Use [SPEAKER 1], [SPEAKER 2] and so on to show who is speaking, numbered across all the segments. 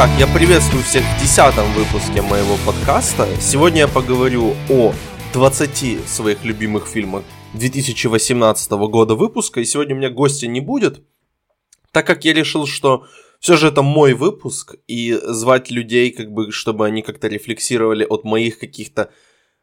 [SPEAKER 1] Итак, я приветствую всех в десятом выпуске моего подкаста. Сегодня я поговорю о 20 своих любимых фильмах 2018 года выпуска. И сегодня у меня гостя не будет, так как я решил, что все же это мой выпуск, и звать людей, как бы, чтобы они как-то рефлексировали от моих каких-то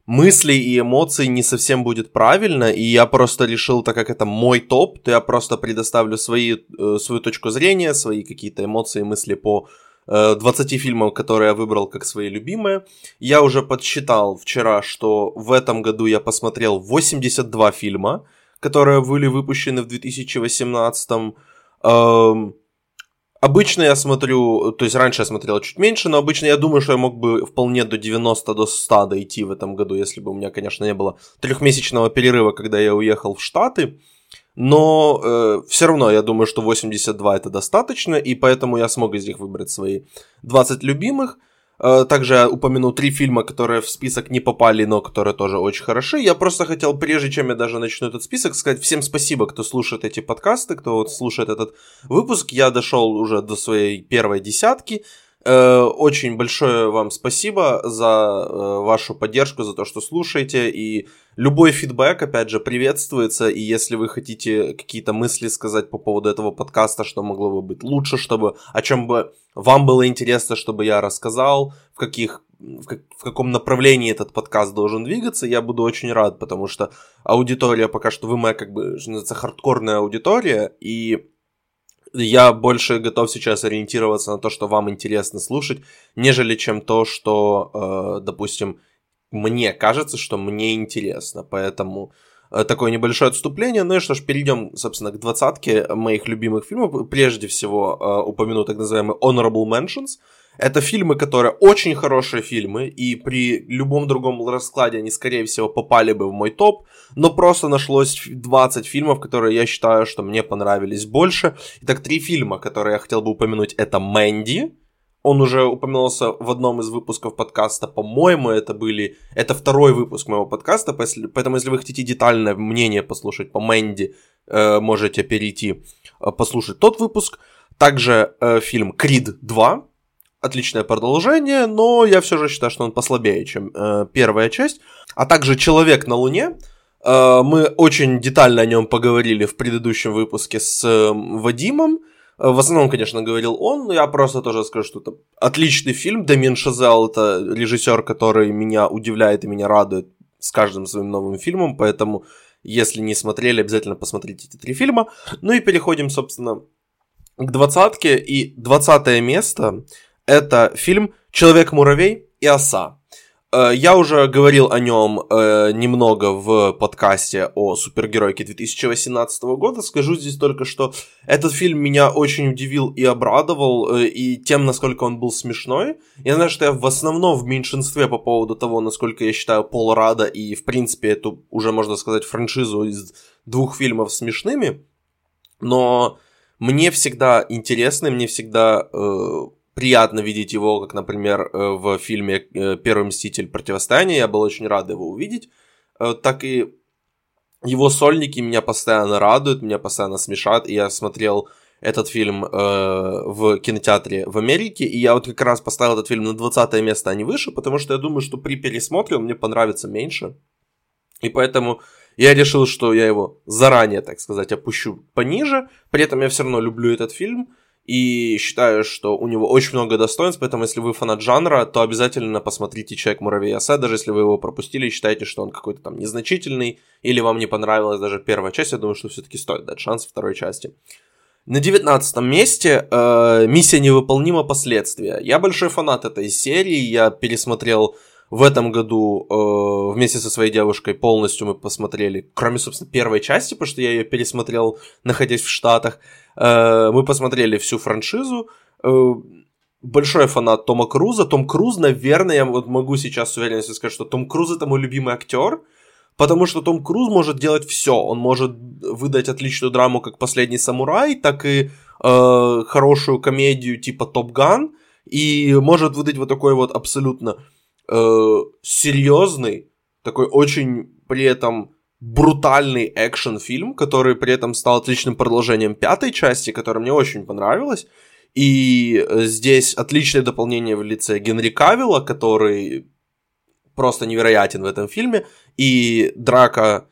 [SPEAKER 1] мыслей и эмоций не совсем будет правильно, и я просто решил, так как это мой топ, то я просто предоставлю свои, э, свою точку зрения, свои какие-то эмоции, мысли по 20 э, фильмов, которые я выбрал как свои любимые. Я уже подсчитал вчера, что в этом году я посмотрел 82 фильма, которые были выпущены в 2018. Эм, обычно я смотрю, то есть раньше я смотрел чуть меньше, но обычно я думаю, что я мог бы вполне до 90, до 100 дойти в этом году, если бы у меня, конечно, не было трехмесячного перерыва, когда я уехал в Штаты. Но э, все равно я думаю, что 82 это достаточно, и поэтому я смог из них выбрать свои 20 любимых. Э, также упомяну три фильма, которые в список не попали, но которые тоже очень хороши. Я просто хотел, прежде чем я даже начну этот список, сказать всем спасибо, кто слушает эти подкасты, кто вот слушает этот выпуск. Я дошел уже до своей первой десятки. Э, очень большое вам спасибо за э, вашу поддержку, за то, что слушаете. И любой фидбэк, опять же, приветствуется. И если вы хотите какие-то мысли сказать по поводу этого подкаста, что могло бы быть лучше, чтобы о чем бы вам было интересно, чтобы я рассказал, в каких в, как, в каком направлении этот подкаст должен двигаться, я буду очень рад, потому что аудитория пока что вы моя, как бы, что называется, хардкорная аудитория, и я больше готов сейчас ориентироваться на то, что вам интересно слушать, нежели чем то, что, э, допустим, мне кажется, что мне интересно. Поэтому э, такое небольшое отступление. Ну и что ж, перейдем, собственно, к двадцатке моих любимых фильмов. Прежде всего э, упомяну так называемые honorable mentions – это фильмы, которые очень хорошие фильмы, и при любом другом раскладе они, скорее всего, попали бы в мой топ, но просто нашлось 20 фильмов, которые я считаю, что мне понравились больше. Итак, три фильма, которые я хотел бы упомянуть, это «Мэнди», он уже упоминался в одном из выпусков подкаста, по-моему, это были... Это второй выпуск моего подкаста, поэтому если вы хотите детальное мнение послушать по Мэнди, э, можете перейти э, послушать тот выпуск. Также э, фильм «Крид 2», отличное продолжение, но я все же считаю, что он послабее, чем э, первая часть. А также Человек на Луне. Э, мы очень детально о нем поговорили в предыдущем выпуске с э, Вадимом. Э, в основном, конечно, говорил он, но я просто тоже скажу, что это отличный фильм. Дамин Шазел это режиссер, который меня удивляет и меня радует с каждым своим новым фильмом, поэтому если не смотрели, обязательно посмотрите эти три фильма. Ну и переходим, собственно, к двадцатке. И двадцатое место это фильм «Человек-муравей и оса». Э, я уже говорил о нем э, немного в подкасте о супергеройке 2018 года. Скажу здесь только, что этот фильм меня очень удивил и обрадовал, э, и тем, насколько он был смешной. Я знаю, что я в основном в меньшинстве по поводу того, насколько я считаю Пол Рада и, в принципе, эту, уже можно сказать, франшизу из двух фильмов смешными. Но мне всегда интересно, мне всегда э, приятно видеть его, как, например, э, в фильме э, «Первый мститель. Противостояние». Я был очень рад его увидеть. Э, так и его сольники меня постоянно радуют, меня постоянно смешат. И я смотрел этот фильм э, в кинотеатре в Америке, и я вот как раз поставил этот фильм на 20 место, а не выше, потому что я думаю, что при пересмотре он мне понравится меньше. И поэтому я решил, что я его заранее, так сказать, опущу пониже. При этом я все равно люблю этот фильм и считаю, что у него очень много достоинств, поэтому если вы фанат жанра, то обязательно посмотрите «Человек-муравей оса», даже если вы его пропустили и считаете, что он какой-то там незначительный, или вам не понравилась даже первая часть, я думаю, что все-таки стоит дать шанс второй части. На девятнадцатом месте э, «Миссия невыполнима. Последствия». Я большой фанат этой серии, я пересмотрел в этом году э, вместе со своей девушкой полностью мы посмотрели, кроме, собственно, первой части, потому что я ее пересмотрел, находясь в Штатах, мы посмотрели всю франшизу. Э, большой фанат Тома Круза. Том Круз, наверное, я вот могу сейчас с уверенностью сказать, что Том Круз это мой любимый актер. Потому что Том Круз может делать все. Он может выдать отличную драму, как последний самурай, так и э, хорошую комедию типа Топ Ган. И может выдать вот такой вот абсолютно э, серьезный, такой очень при этом брутальный экшен-фильм, который при этом стал отличным продолжением пятой части, которая мне очень понравилась. И здесь отличное дополнение в лице Генри Кавилла, который просто невероятен в этом фильме. И драка,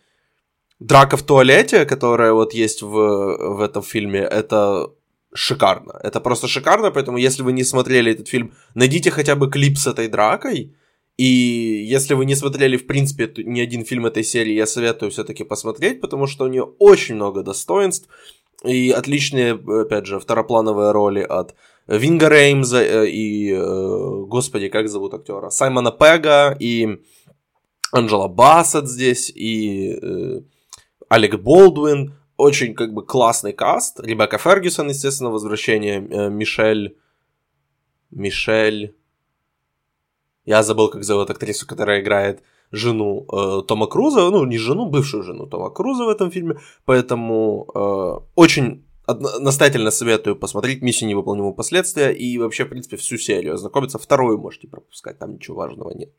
[SPEAKER 1] драка в туалете, которая вот есть в, в этом фильме, это шикарно. Это просто шикарно, поэтому если вы не смотрели этот фильм, найдите хотя бы клип с этой дракой. И если вы не смотрели, в принципе, ни один фильм этой серии, я советую все-таки посмотреть, потому что у нее очень много достоинств и отличные, опять же, второплановые роли от Винга Реймза э, и, э, господи, как зовут актера? Саймона Пега и Анджела Бассет здесь, и э, Алек Болдуин. Очень как бы классный каст. Ребекка Фергюсон, естественно, возвращение Мишель... Мишель... Я забыл, как зовут актрису, которая играет жену э, Тома Круза, ну, не жену, бывшую жену Тома Круза в этом фильме, поэтому э, очень настоятельно советую посмотреть «Миссию невыполнимого последствия» и вообще, в принципе, всю серию ознакомиться. Вторую можете пропускать, там ничего важного нет.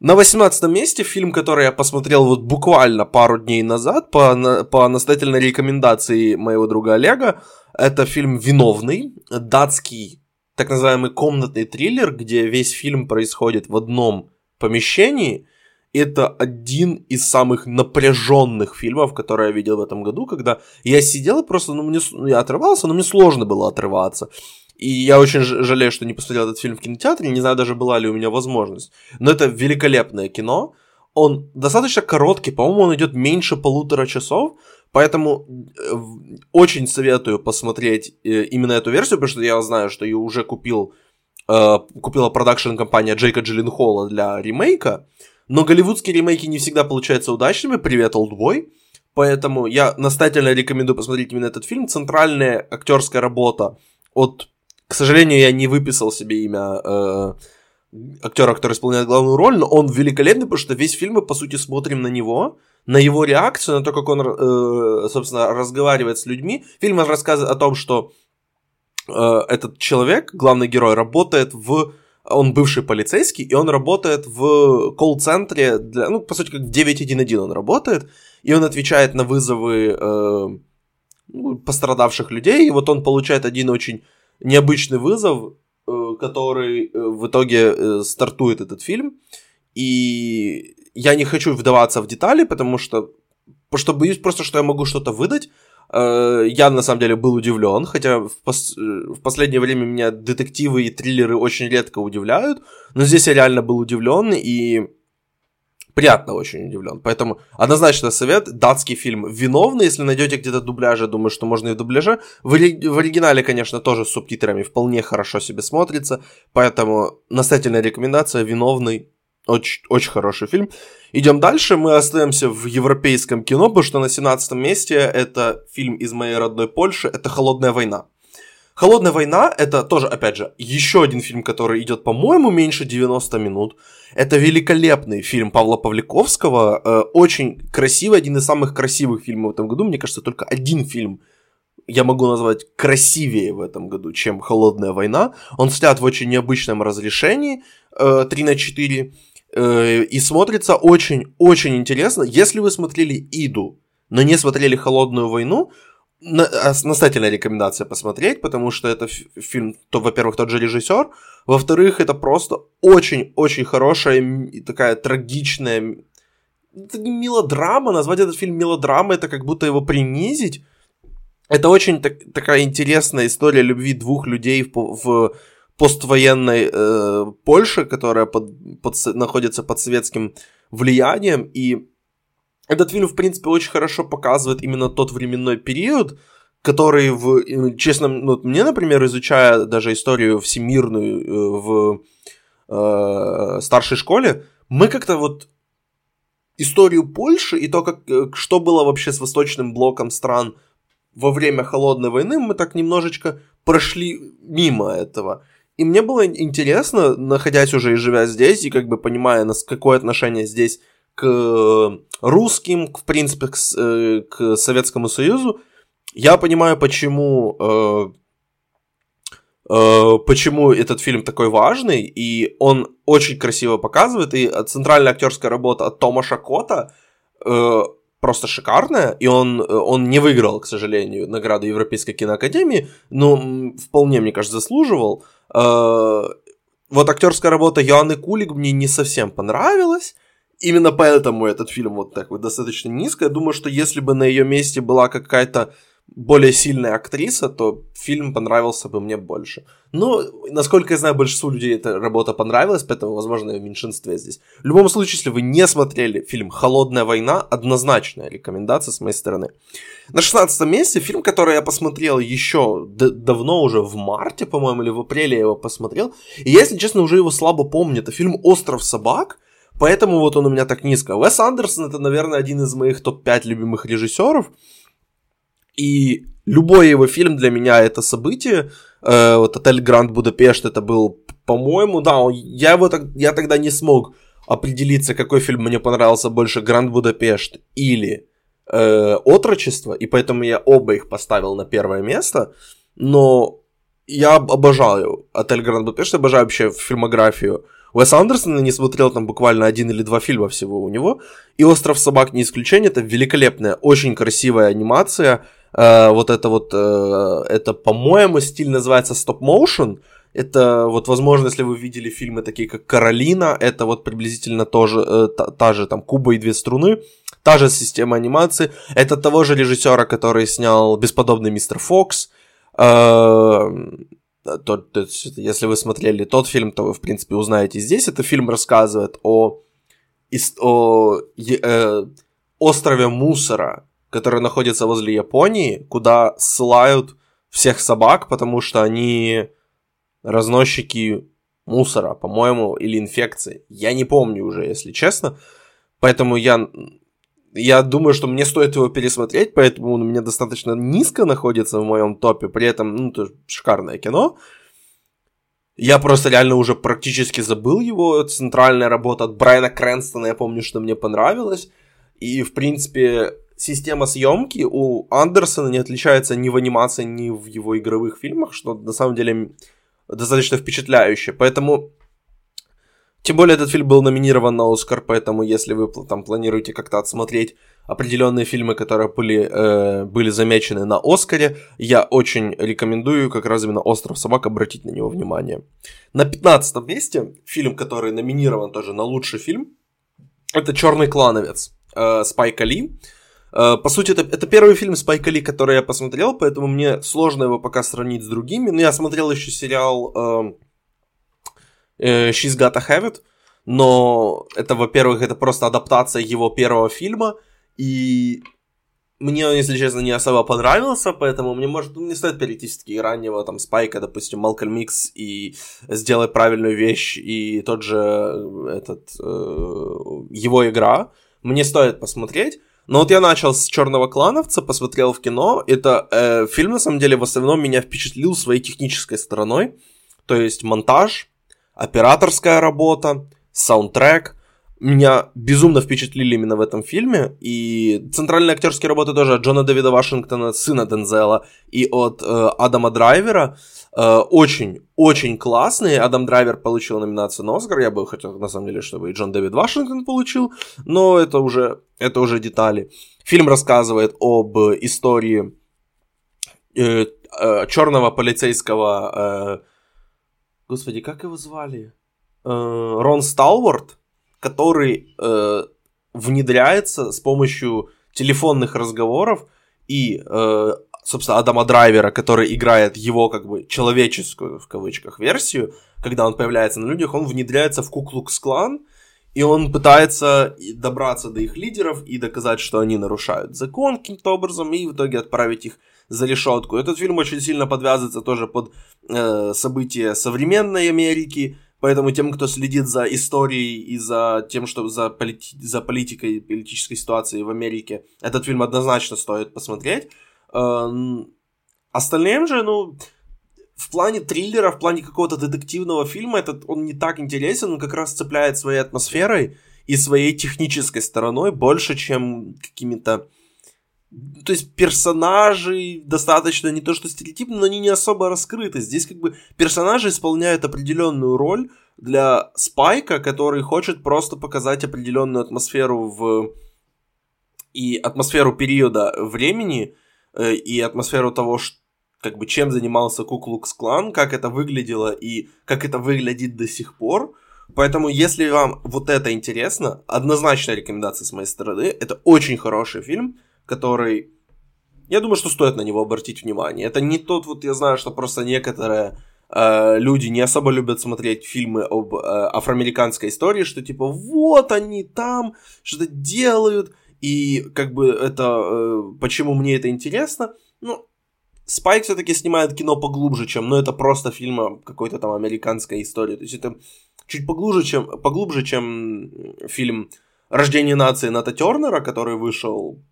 [SPEAKER 1] На 18 месте фильм, который я посмотрел вот буквально пару дней назад по, по настоятельной рекомендации моего друга Олега. Это фильм «Виновный», датский так называемый комнатный триллер, где весь фильм происходит в одном помещении. Это один из самых напряженных фильмов, которые я видел в этом году, когда я сидел и просто, ну, мне, я отрывался, но мне сложно было отрываться. И я очень жалею, что не посмотрел этот фильм в кинотеатре, не знаю даже была ли у меня возможность. Но это великолепное кино. Он достаточно короткий, по-моему, он идет меньше полутора часов, поэтому э, очень советую посмотреть э, именно эту версию, потому что я знаю, что ее уже купил э, купила продакшн-компания Джейка Джилленхола для ремейка, но голливудские ремейки не всегда получаются удачными, привет, Олдбой, поэтому я настоятельно рекомендую посмотреть именно этот фильм, центральная актерская работа от, к сожалению, я не выписал себе имя э, актера, который исполняет главную роль, но он великолепный, потому что весь фильм мы, по сути, смотрим на него, на его реакцию, на то, как он, э, собственно, разговаривает с людьми. Фильм рассказывает о том, что Э, этот человек, главный герой, работает в... Он бывший полицейский, и он работает в колл-центре, для, ну, по сути, как в 911 он работает, и он отвечает на вызовы э, ну, пострадавших людей, и вот он получает один очень необычный вызов, э, который э, в итоге э, стартует этот фильм, и я не хочу вдаваться в детали, потому что, потому что боюсь просто, что я могу что-то выдать, Э, я на самом деле был удивлен, хотя в, пос- в последнее время меня детективы и триллеры очень редко удивляют, но здесь я реально был удивлен и приятно очень удивлен. Поэтому однозначно совет, датский фильм «Виновный», если найдете где-то дубляжа, думаю, что можно и в дубляже. В, ори- в оригинале, конечно, тоже с субтитрами вполне хорошо себе смотрится, поэтому настоятельная рекомендация «Виновный» Очень, очень хороший фильм. Идем дальше. Мы остаемся в европейском кино, потому что на 17 месте это фильм из моей родной Польши. Это «Холодная война». «Холодная война» — это тоже, опять же, еще один фильм, который идет, по-моему, меньше 90 минут. Это великолепный фильм Павла Павликовского, э, очень красивый, один из самых красивых фильмов в этом году. Мне кажется, только один фильм я могу назвать красивее в этом году, чем «Холодная война». Он снят в очень необычном разрешении, э, 3 на 4 Э, и смотрится очень-очень интересно. Если вы смотрели Иду, но не смотрели Холодную войну, а, настоятельная рекомендация посмотреть, потому что это фильм, то, во-первых, тот же режиссер, во-вторых, это просто очень-очень хорошая такая трагичная, это не мелодрама, назвать этот фильм мелодрамой, это как будто его принизить. Это очень так, такая интересная история любви двух людей в, в поствоенной э, Польши, которая под, под, находится под советским влиянием. И этот фильм, в принципе, очень хорошо показывает именно тот временной период, который, в, честно, ну, мне, например, изучая даже историю всемирную э, в э, старшей школе, мы как-то вот историю Польши и то, как, э, что было вообще с восточным блоком стран во время холодной войны, мы так немножечко прошли мимо этого. И мне было интересно, находясь уже и живя здесь, и как бы понимая, какое отношение здесь к э, русским, в принципе, к, э, к Советскому Союзу, я понимаю, почему, э, э, почему этот фильм такой важный, и он очень красиво показывает, и центральная актерская работа от Томаша Кота э, просто шикарная, и он, он не выиграл, к сожалению, награду Европейской киноакадемии, но вполне, мне кажется, заслуживал. Э, вот актерская работа Яны Кулик мне не совсем понравилась, именно поэтому этот фильм вот такой достаточно низко. Я думаю, что если бы на ее месте была какая-то более сильная актриса, то фильм понравился бы мне больше. Но, насколько я знаю, большинству людей эта работа понравилась, поэтому, возможно, в меньшинстве здесь. В любом случае, если вы не смотрели фильм «Холодная война», однозначная рекомендация с моей стороны. На 16 месте фильм, который я посмотрел еще давно, уже в марте, по-моему, или в апреле я его посмотрел. И я, если честно, уже его слабо помню. Это фильм «Остров собак», Поэтому вот он у меня так низко. Уэс Андерсон это, наверное, один из моих топ-5 любимых режиссеров. И любой его фильм для меня это событие. Э, вот «Отель Гранд Будапешт» это был, по-моему, да, я, его так, я тогда не смог определиться, какой фильм мне понравился больше, «Гранд Будапешт» или э, «Отрочество», и поэтому я оба их поставил на первое место. Но я обожаю «Отель Гранд Будапешт», обожаю вообще фильмографию Уэс Андерсона не смотрел там буквально один или два фильма всего у него. И «Остров собак» не исключение. Это великолепная, очень красивая анимация. Э, вот это вот, э, это, по-моему, стиль называется стоп-моушен. Это вот, возможно, если вы видели фильмы такие, как «Каролина», это вот приблизительно тоже, э, та, та же там «Куба и две струны», та же система анимации. Это того же режиссера, который снял «Бесподобный мистер Фокс», э, тот, тот, если вы смотрели тот фильм, то вы, в принципе, узнаете здесь. Это фильм рассказывает о, о э, острове мусора, который находится возле Японии, куда ссылают всех собак, потому что они разносчики мусора, по-моему, или инфекции. Я не помню уже, если честно. Поэтому я я думаю, что мне стоит его пересмотреть, поэтому он у меня достаточно низко находится в моем топе. При этом, ну, это шикарное кино. Я просто реально уже практически забыл его. Центральная работа от Брайана Крэнстона, я помню, что мне понравилось. И, в принципе, система съемки у Андерсона не отличается ни в анимации, ни в его игровых фильмах, что на самом деле достаточно впечатляюще. Поэтому тем более этот фильм был номинирован на Оскар, поэтому если вы там планируете как-то отсмотреть определенные фильмы, которые были, э, были замечены на Оскаре, я очень рекомендую как раз именно «Остров собак» обратить на него внимание. На 15 месте фильм, который номинирован тоже на лучший фильм, это «Черный клановец» э, Спайка Ли. Э, по сути, это, это первый фильм Спайка Ли, который я посмотрел, поэтому мне сложно его пока сравнить с другими. Но я смотрел еще сериал э, э, She's Gotta Have It, но это, во-первых, это просто адаптация его первого фильма, и мне он, если честно, не особо понравился, поэтому мне, может, не стоит перейти с таки раннего там Спайка, допустим, Малкольм Микс и сделать правильную вещь, и тот же этот, э, его игра, мне стоит посмотреть, но вот я начал с Черного клановца, посмотрел в кино. Это э, фильм, на самом деле, в основном меня впечатлил своей технической стороной. То есть монтаж, операторская работа, саундтрек. Меня безумно впечатлили именно в этом фильме. И центральные актерские работы тоже от Джона Дэвида Вашингтона, сына Дензела, и от э, Адама Драйвера. Э, очень, очень классные. Адам Драйвер получил номинацию на Оскар. Я бы хотел, на самом деле, чтобы и Джон Дэвид Вашингтон получил. Но это уже, это уже детали. Фильм рассказывает об истории э, э, черного полицейского э, Господи, как его звали? Э, Рон Сталворд, который э, внедряется с помощью телефонных разговоров и, э, собственно, Адама Драйвера, который играет его как бы человеческую, в кавычках, версию, когда он появляется на людях, он внедряется в Куклукс-клан, и он пытается добраться до их лидеров и доказать, что они нарушают закон каким-то образом, и в итоге отправить их за решетку. Этот фильм очень сильно подвязывается тоже под э, события современной Америки, поэтому тем, кто следит за историей и за тем, что за, полити- за политикой, политической ситуацией в Америке, этот фильм однозначно стоит посмотреть. Э, остальным же, ну, в плане триллера, в плане какого-то детективного фильма, этот он не так интересен, он как раз цепляет своей атмосферой и своей технической стороной больше, чем какими-то то есть персонажи достаточно не то что стереотипны, но они не особо раскрыты. Здесь как бы персонажи исполняют определенную роль для Спайка, который хочет просто показать определенную атмосферу в и атмосферу периода времени, э, и атмосферу того, что как бы чем занимался Куклукс Клан, как это выглядело и как это выглядит до сих пор. Поэтому, если вам вот это интересно, однозначная рекомендация с моей стороны. Это очень хороший фильм, который... Я думаю, что стоит на него обратить внимание. Это не тот вот, я знаю, что просто некоторые э, люди не особо любят смотреть фильмы об э, афроамериканской истории, что типа вот они там что-то делают, и как бы это... Э, почему мне это интересно? Ну, Спайк все-таки снимает кино поглубже, чем, ну, это просто фильм какой-то там американской истории. То есть это чуть поглубже, чем, поглубже, чем фильм «Рождение нации» Ната Тернера, который вышел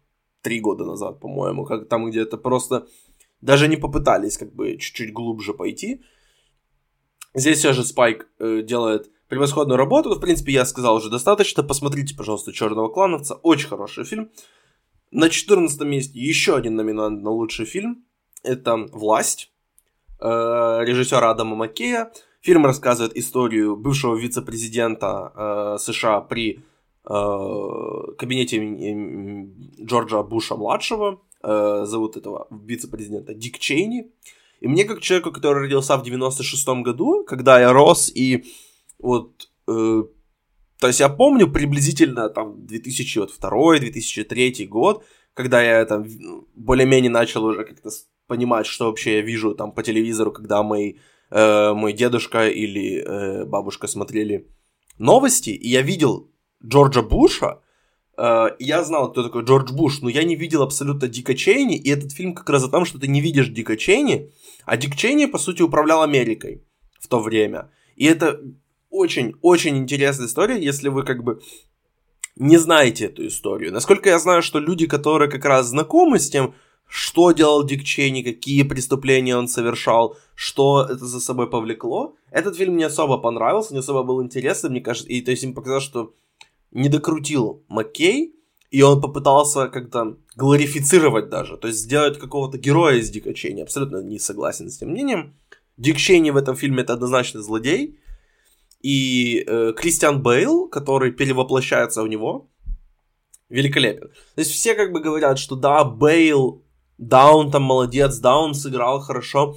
[SPEAKER 1] три года назад, по-моему, как там где-то просто даже не попытались как бы чуть-чуть глубже пойти. Здесь все же Спайк э, делает превосходную работу. В принципе, я сказал уже достаточно. Посмотрите, пожалуйста, Черного клановца. Очень хороший фильм. На 14 месте еще один номинант на лучший фильм это «Власть» э, режиссера Адама Маккея. Фильм рассказывает историю бывшего вице-президента э, США при кабинете Джорджа Буша-младшего. Зовут этого вице-президента Дик Чейни. И мне, как человеку, который родился в 96-м году, когда я рос, и вот... Э, то есть я помню приблизительно там 2002-2003 год, когда я там более-менее начал уже как-то понимать, что вообще я вижу там по телевизору, когда мой, э, мой дедушка или э, бабушка смотрели новости, и я видел Джорджа Буша, э, я знал, кто такой Джордж Буш, но я не видел абсолютно Дика Чейни, и этот фильм как раз о том, что ты не видишь Дика Чейни, а Дик Чейни, по сути, управлял Америкой в то время. И это очень-очень интересная история, если вы как бы не знаете эту историю. Насколько я знаю, что люди, которые как раз знакомы с тем, что делал Дик Чейни, какие преступления он совершал, что это за собой повлекло. Этот фильм не особо понравился, не особо был интересный, мне кажется, и то есть им показалось, что не докрутил Маккей, и он попытался как-то глорифицировать даже, то есть сделать какого-то героя из Дика Чейни. Абсолютно не согласен с тем мнением. Дик Чейни в этом фильме это однозначно злодей, и э, Кристиан Бейл, который перевоплощается в него, великолепен. То есть все как бы говорят, что да, Бейл да, он там молодец, да, он сыграл хорошо.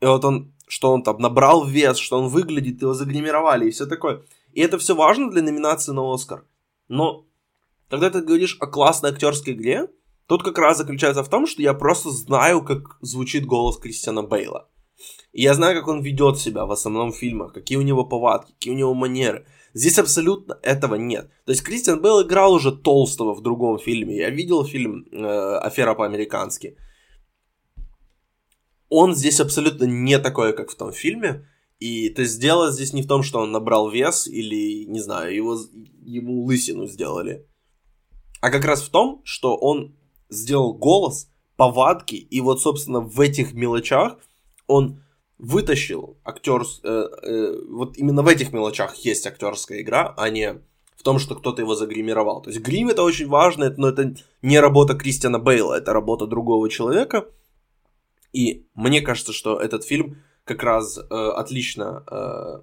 [SPEAKER 1] И вот он, что он там набрал вес, что он выглядит, его загримировали и все такое. И это все важно для номинации на Оскар. Но когда ты говоришь о классной актерской игре, тут как раз заключается в том, что я просто знаю, как звучит голос Кристиана Бейла. И я знаю, как он ведет себя в основном фильмах, какие у него повадки, какие у него манеры. Здесь абсолютно этого нет. То есть Кристиан Белл играл уже толстого в другом фильме. Я видел фильм э, «Афера по-американски». Он здесь абсолютно не такой, как в том фильме. И то есть дело здесь не в том, что он набрал вес или, не знаю, его, ему лысину сделали. А как раз в том, что он сделал голос, повадки, и вот, собственно, в этих мелочах он вытащил актер, э, э, вот именно в этих мелочах есть актерская игра, а не в том, что кто-то его загримировал. То есть грим это очень важно, но это не работа Кристиана Бейла, это работа другого человека. И мне кажется, что этот фильм как раз э, отлично, э,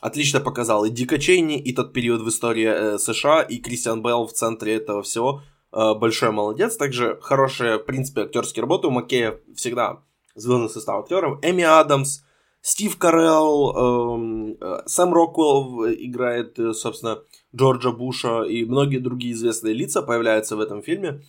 [SPEAKER 1] отлично показал и Дика Чейни, и тот период в истории э, США, и Кристиан Бейл в центре этого всего. Э, большой молодец. Также хорошие, в принципе, актерские работы у Макея всегда звездный состав актеров. Эми Адамс, Стив Карелл, эм, э, Сэм Роквелл играет, э, собственно, Джорджа Буша и многие другие известные лица появляются в этом фильме.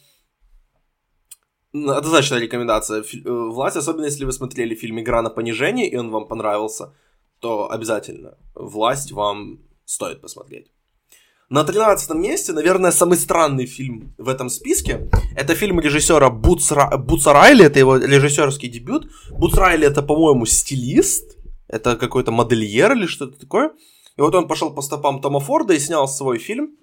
[SPEAKER 1] Однозначная рекомендация э, власть, особенно если вы смотрели фильм «Игра на понижение» и он вам понравился, то обязательно власть вам стоит посмотреть. На 13 месте, наверное, самый странный фильм в этом списке. Это фильм режиссера Буцра... Буца Райли, это его режиссерский дебют. Буц Райли это, по-моему, стилист, это какой-то модельер или что-то такое. И вот он пошел по стопам Тома Форда и снял свой фильм.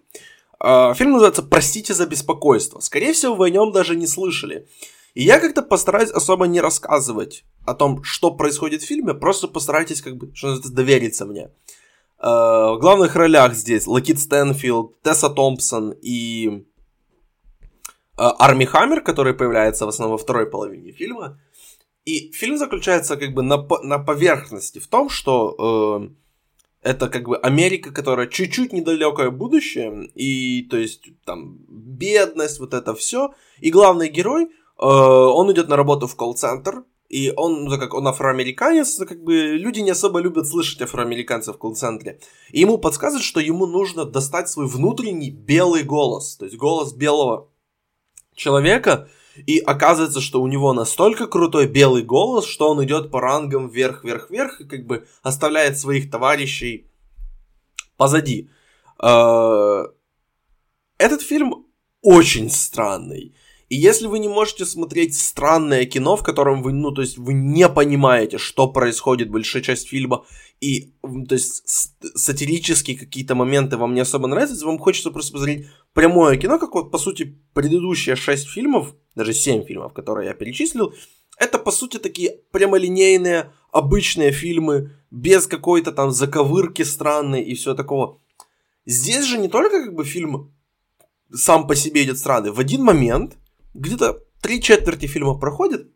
[SPEAKER 1] А, фильм называется «Простите за беспокойство». Скорее всего, вы о нем даже не слышали. И я как-то постараюсь особо не рассказывать о том, что происходит в фильме, просто постарайтесь как бы, что довериться мне. Э, в главных ролях здесь Лакит Стэнфилд, Тесса Томпсон и э, Арми Хаммер, который появляется в основном во второй половине фильма. И фильм заключается как бы на, на поверхности в том, что э, Это как бы Америка, которая чуть-чуть недалекое будущее, и то есть там бедность, вот это все. И главный герой, э, он идет на работу в колл-центр, и он, ну, как он афроамериканец, как бы люди не особо любят слышать афроамериканцев в колл-центре. И ему подсказывают, что ему нужно достать свой внутренний белый голос, то есть голос белого человека, и оказывается, что у него настолько крутой белый голос, что он идет по рангам вверх-вверх-вверх и как бы оставляет своих товарищей позади. Э, этот фильм очень странный. И если вы не можете смотреть странное кино, в котором вы, ну, то есть вы не понимаете, что происходит большая часть фильма, и, то есть, сатирические какие-то моменты вам не особо нравятся, вам хочется просто посмотреть прямое кино, как вот, по сути, предыдущие шесть фильмов, даже семь фильмов, которые я перечислил, это, по сути, такие прямолинейные, обычные фильмы, без какой-то там заковырки странной и все такого. Здесь же не только как бы фильм сам по себе идет странный. В один момент где-то три четверти фильма проходит,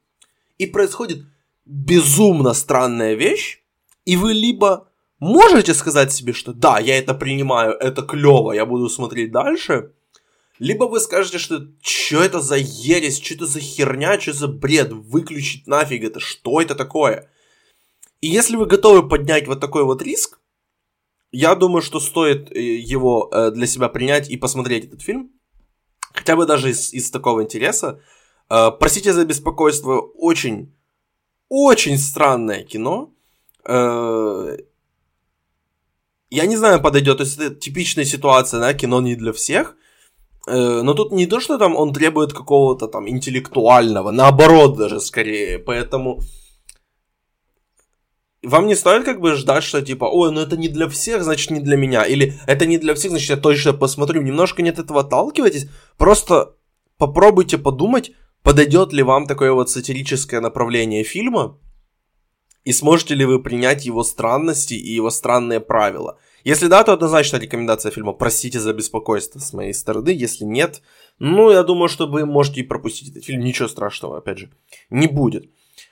[SPEAKER 1] и происходит безумно странная вещь, и вы либо можете сказать себе, что да, я это принимаю, это клево, я буду смотреть дальше, либо вы скажете, что что это за ересь, что это за херня, что за бред, выключить нафиг это, что это такое? И если вы готовы поднять вот такой вот риск, я думаю, что стоит э, его э, для себя принять и посмотреть этот фильм хотя бы даже из, из такого интереса. Э, простите за беспокойство, очень, очень странное кино. Я не знаю, подойдет, то есть это типичная ситуация, да, кино не для всех. Э, но тут не то, что там он требует какого-то там интеллектуального, наоборот даже скорее. Поэтому вам не стоит как бы ждать, что типа, ой, ну это не для всех, значит не для меня. Или это не для всех, значит я точно посмотрю. Немножко не от этого отталкивайтесь. Просто попробуйте подумать, подойдет ли вам такое вот сатирическое направление фильма. И сможете ли вы принять его странности и его странные правила. Если да, то однозначно рекомендация фильма «Простите за беспокойство» с моей стороны. Если нет, ну, я думаю, что вы можете и пропустить этот фильм. Ничего страшного, опять же, не будет.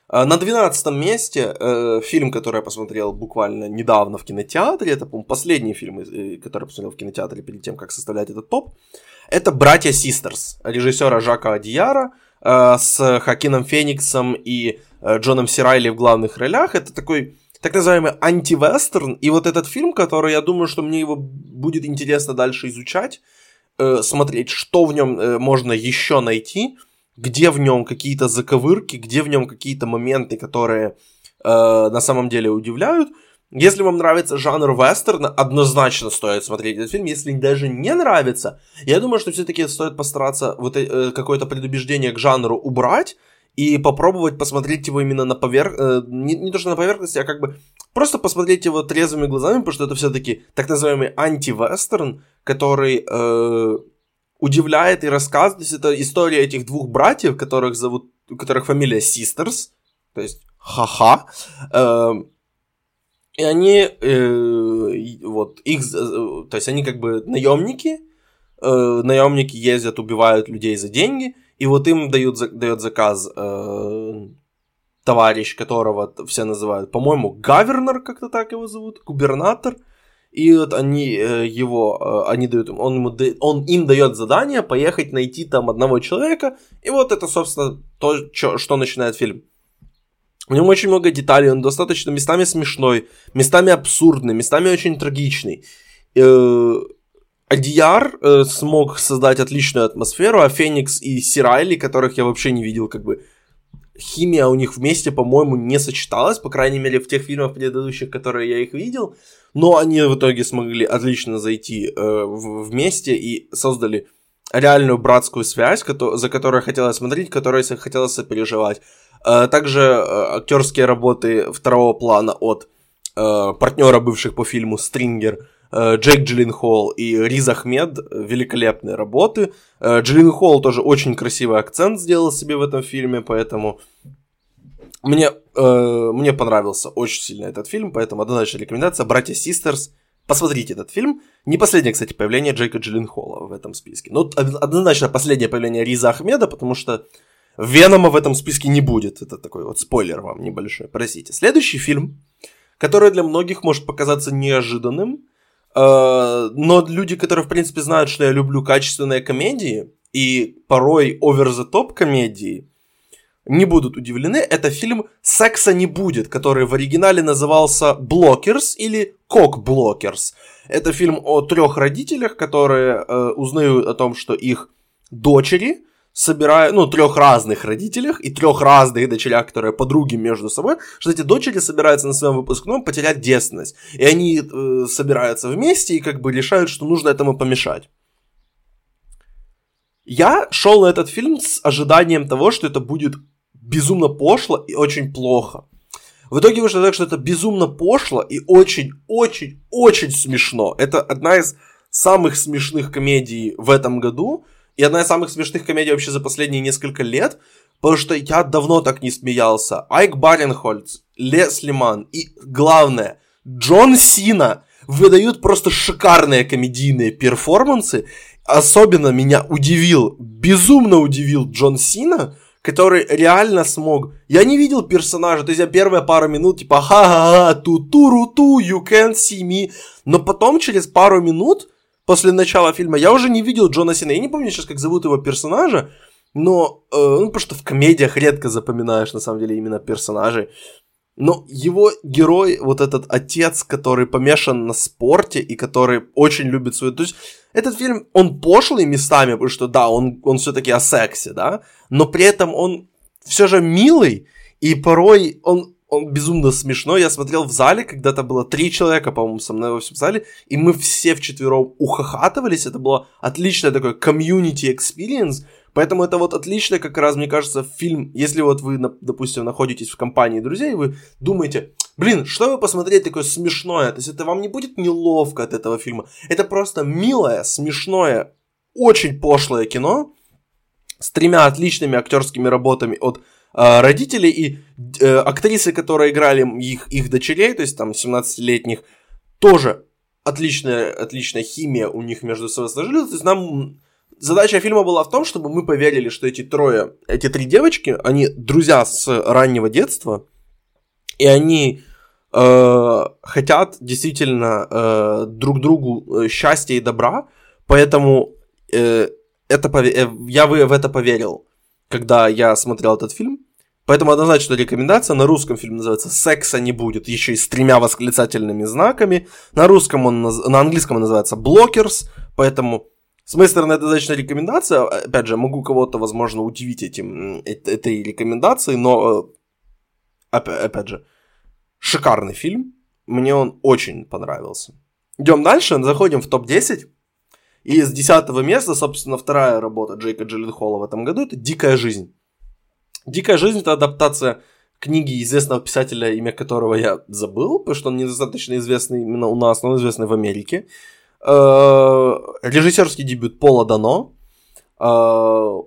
[SPEAKER 1] А, на 12 месте э, фильм, который я посмотрел буквально недавно в кинотеатре, это, по-моему, последний фильм, э, который я посмотрел в кинотеатре перед тем, как составлять этот топ, это «Братья Систерс» режиссера Жака Адияра э, с Хакином Фениксом и э, Джоном Сирайли в главных ролях. Это такой так называемый антивестерн, и вот этот фильм, который, я думаю, что мне его будет интересно дальше изучать, э, смотреть, что в нем э, можно еще найти – где в нем какие-то заковырки, где в нем какие-то моменты, которые э, на самом деле удивляют. Если вам нравится жанр вестерна, однозначно стоит смотреть этот фильм. Если даже не нравится, я думаю, что все-таки стоит постараться вот э, какое-то предубеждение к жанру убрать и попробовать посмотреть его именно на поверх... Э, не, не то, что на поверхности, а как бы просто посмотреть его трезвыми глазами, потому что это все-таки так называемый анти-вестерн, который э, удивляет и рассказывает. То есть это история этих двух братьев, которых зовут, у которых фамилия Sisters, то есть ха-ха. Э, и они, э, вот, их, э, то есть они как бы наемники, э, наемники ездят, убивают людей за деньги, и вот им дают, дает заказ э, товарищ, которого все называют, по-моему, Гавернер, как-то так его зовут, губернатор, и вот они э, его, э, они дают, он, ему, он им дает задание поехать найти там одного человека, и вот это, собственно, то, что, что начинает фильм. В нем очень много деталей, он достаточно местами смешной, местами абсурдный, местами очень трагичный. Адияр э, смог создать отличную атмосферу, а Феникс и Сирайли, которых я вообще не видел, как бы химия у них вместе, по-моему, не сочеталась, по крайней мере, в тех фильмах предыдущих, которые я их видел но они в итоге смогли отлично зайти э, вместе и создали реальную братскую связь, за которой хотелось смотреть, которой хотелось сопереживать. Э, также э, актерские работы второго плана от э, партнера бывших по фильму Стрингер, Джейк Джилленхол и Риз Ахмед, великолепные работы. Э, Джилленхол тоже очень красивый акцент сделал себе в этом фильме, поэтому мне, э, мне понравился очень сильно этот фильм, поэтому однозначная рекомендация «Братья Систерс». Посмотрите этот фильм. Не последнее, кстати, появление Джейка Джилленхола в этом списке. Но однозначно последнее появление Риза Ахмеда, потому что Венома в этом списке не будет. Это такой вот спойлер вам небольшой, простите. Следующий фильм, которое для многих может показаться неожиданным, э, но люди, которые, в принципе, знают, что я люблю качественные комедии и порой over-the-top комедии, не будут удивлены, это фильм «Секса не будет», который в оригинале назывался «Blockers» или «Cock-blockers». Это фильм о трех родителях, которые э, узнают о том, что их дочери собирают, ну, трех разных родителях и трех разных дочерях, которые подруги между собой, что эти дочери собираются на своем выпускном потерять девственность. И они э, собираются вместе и как бы решают, что нужно этому помешать. Я шел на этот фильм с ожиданием того, что это будет безумно пошло и очень плохо. В итоге вышло так, что это безумно пошло и очень-очень-очень смешно. Это одна из самых смешных комедий в этом году и одна из самых смешных комедий вообще за последние несколько лет, потому что я давно так не смеялся. Айк Баренхольц, Лес Лиман и, главное, Джон Сина выдают просто шикарные комедийные перформансы. Особенно меня удивил, безумно удивил Джон Сина, который реально смог. Я не видел персонажа, то есть я первые пару минут типа ха-ха-ха, ту-ту-ру-ту, you can't see me. Но потом через пару минут после начала фильма я уже не видел Джона Сина. Я не помню сейчас, как зовут его персонажа, но, э, ну, потому что в комедиях редко запоминаешь, на самом деле, именно персонажей. Но его герой, вот этот отец, который помешан на спорте и который очень любит свою... То есть этот фильм, он пошлый местами, потому что, да, он, он все-таки о сексе, да, но при этом он все же милый, и порой он, он безумно смешной. Я смотрел в зале, когда-то было три человека, по-моему, со мной во всем зале, и мы все вчетвером ухахатывались. Это было отличное такое community experience, Поэтому это вот отлично, как раз, мне кажется, фильм, если вот вы, допустим, находитесь в компании друзей, вы думаете, блин, что вы посмотреть такое смешное, то есть это вам не будет неловко от этого фильма, это просто милое, смешное, очень пошлое кино с тремя отличными актерскими работами от э, родителей и э, актрисы, которые играли их, их дочерей, то есть там 17-летних, тоже отличная, отличная химия у них между собой сложилась, то есть нам задача фильма была в том, чтобы мы поверили, что эти трое, эти три девочки, они друзья с раннего детства, и они э, хотят действительно э, друг другу э, счастья и добра, поэтому э, это, э, я в это поверил, когда я смотрел этот фильм. Поэтому однозначно рекомендация. На русском фильм называется «Секса не будет», еще и с тремя восклицательными знаками. На русском он, на английском он называется «Blockers», поэтому с моей стороны, это достаточно рекомендация. Опять же, могу кого-то, возможно, удивить этим, этой рекомендацией, но, э, опять же, шикарный фильм. Мне он очень понравился. Идем дальше, заходим в топ-10. И с 10 места, собственно, вторая работа Джейка Джилленхола в этом году – это «Дикая жизнь». «Дикая жизнь» — это адаптация книги известного писателя, имя которого я забыл, потому что он недостаточно известный именно у нас, но он известный в Америке. Э, режиссерский дебют Пола Дано э,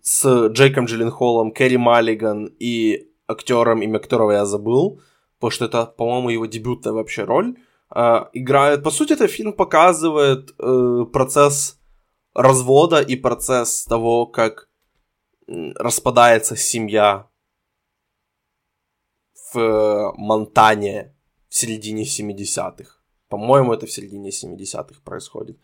[SPEAKER 1] с Джейком Джилленхолом, Кэрри Маллиган и актером, имя которого я забыл, потому что это, по-моему, его дебютная вообще роль, играет. По сути, этот фильм показывает процесс развода и процесс того, как распадается семья в Монтане в середине 70-х. По-моему, это в середине 70-х происходит.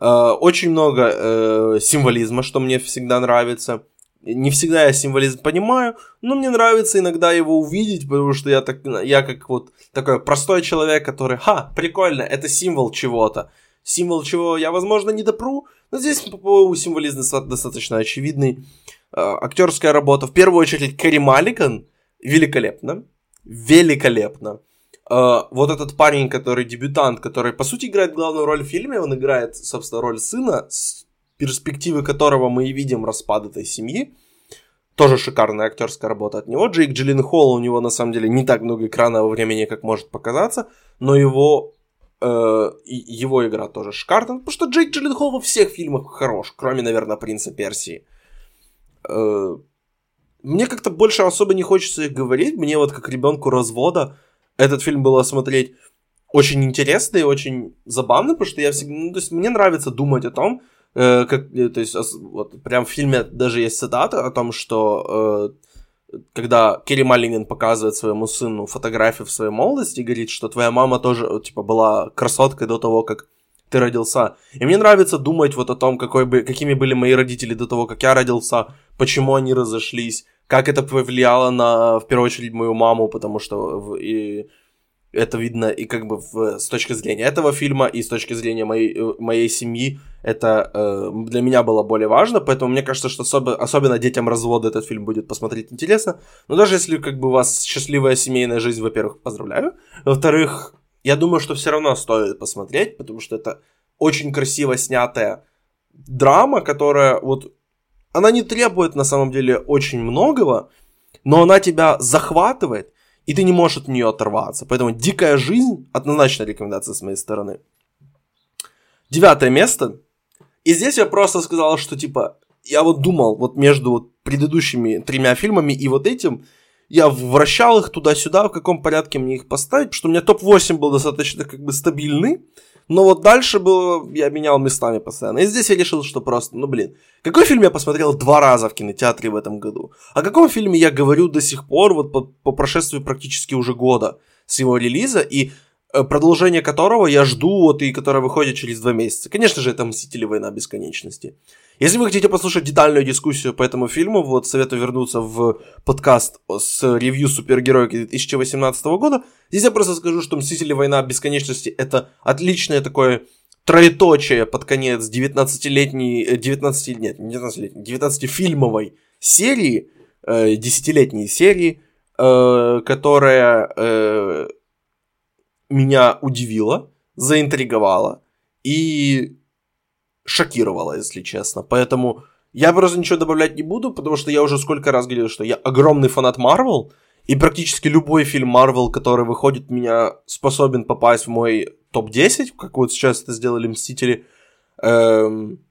[SPEAKER 1] Э, очень много э, символизма, что мне всегда нравится. Не всегда я символизм понимаю, но мне нравится иногда его увидеть, потому что я, так, я как вот такой простой человек, который, ха, прикольно, это символ чего-то. Символ чего я, возможно, не допру, но здесь по символизм достаточно очевидный. Э, актерская работа, в первую очередь, Кэрри Маллиган, великолепно. Великолепно. Uh, вот этот парень, который дебютант, который, по сути, играет главную роль в фильме, он играет, собственно, роль сына, перспективы которого мы и видим распад этой семьи. Тоже шикарная актерская работа от него. Джейк Джилленхол, у него, на самом деле, не так много экранного времени, как может показаться, но его, э, его игра тоже шикарная, потому что Джейк Джилленхол во всех фильмах хорош, кроме, наверное, «Принца Персии». Э, мне как-то больше особо не хочется их говорить, мне вот как ребенку развода этот фильм было смотреть очень интересно и очень забавно, потому что я всегда, ну, то есть мне нравится думать о том, э, как, э, то есть вот прям в фильме даже есть цитата о том, что когда Керри Маллинген показывает своему сыну фотографию в своей молодости и говорит, что твоя мама тоже, типа, была красоткой до того, как ты родился. И мне нравится думать вот о том, какой бы, какими были мои родители до того, как я родился, почему они разошлись, как это повлияло на, в первую очередь, мою маму, потому что и это видно и как бы в, с точки зрения этого фильма, и с точки зрения моей, э, моей семьи, это э, для меня было более важно, поэтому мне кажется, что особо, особенно детям развода этот фильм будет посмотреть интересно. Но даже если как бы у вас счастливая семейная жизнь, во-первых, поздравляю. Во-вторых, я думаю, что все равно стоит посмотреть, потому что это очень красиво снятая драма, которая вот она не требует на самом деле очень многого, но она тебя захватывает, и ты не можешь от нее оторваться. Поэтому «Дикая жизнь» однозначно рекомендация с моей стороны. Девятое место. И здесь я просто сказал, что типа, я вот думал, вот между вот предыдущими тремя фильмами и вот этим, я вращал их туда-сюда, в каком порядке мне их поставить, что у меня топ-8 был достаточно как бы стабильный, но вот дальше было, я менял местами постоянно. И здесь я решил, что просто, ну блин, какой фильм я посмотрел два раза в кинотеатре в этом году? О каком фильме я говорю до сих пор, вот по, по прошествии практически уже года с его релиза, и продолжение которого я жду, вот и которое выходит через два месяца. Конечно же, это «Мстители. Война бесконечности». Если вы хотите послушать детальную дискуссию по этому фильму, вот советую вернуться в подкаст с ревью супергероики 2018 года. Здесь я просто скажу, что «Мстители. Война бесконечности» — это отличное такое троеточие под конец 19-летней, 19, э, нет, не 19-летней, 19-фильмовой серии, 10-летней э, серии, э, которая меня удивила, заинтриговала и шокировало, если честно. Поэтому я просто ничего добавлять не буду, потому что я уже сколько раз говорил, что я огромный фанат Марвел, и практически любой фильм Марвел, который выходит, меня способен попасть в мой топ-10, как вот сейчас это сделали Мстители. Эм...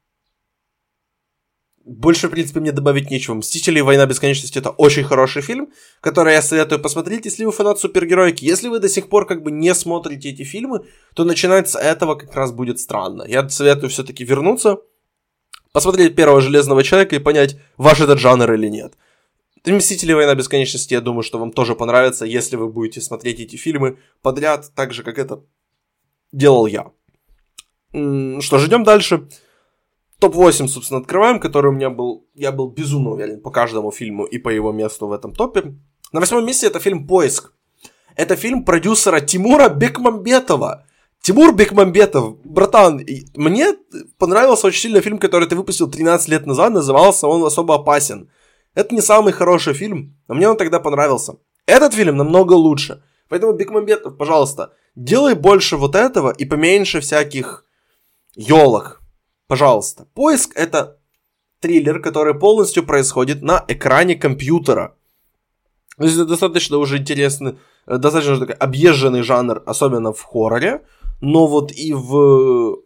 [SPEAKER 1] Больше, в принципе, мне добавить нечего. «Мстители. Война бесконечности» — это очень хороший фильм, который я советую посмотреть, если вы фанат супергероики. Если вы до сих пор как бы не смотрите эти фильмы, то начинать с этого как раз будет странно. Я советую все-таки вернуться, посмотреть первого Железного Человека и понять, ваш этот жанр или нет. «Мстители. Война бесконечности» я думаю, что вам тоже понравится, если вы будете смотреть эти фильмы подряд, так же, как это делал я. Что ж, идем дальше топ-8, собственно, открываем, который у меня был, я был безумно уверен по каждому фильму и по его месту в этом топе. На восьмом месте это фильм «Поиск». Это фильм продюсера Тимура Бекмамбетова. Тимур Бекмамбетов, братан, мне понравился очень сильно фильм, который ты выпустил 13 лет назад, назывался он «Особо опасен». Это не самый хороший фильм, но мне он тогда понравился. Этот фильм намного лучше. Поэтому, Бекмамбетов, пожалуйста, делай больше вот этого и поменьше всяких елок. Пожалуйста. Поиск это триллер, который полностью происходит на экране компьютера. То есть это достаточно уже интересный, э, достаточно такой объезженный жанр, особенно в хорроре, но вот и в,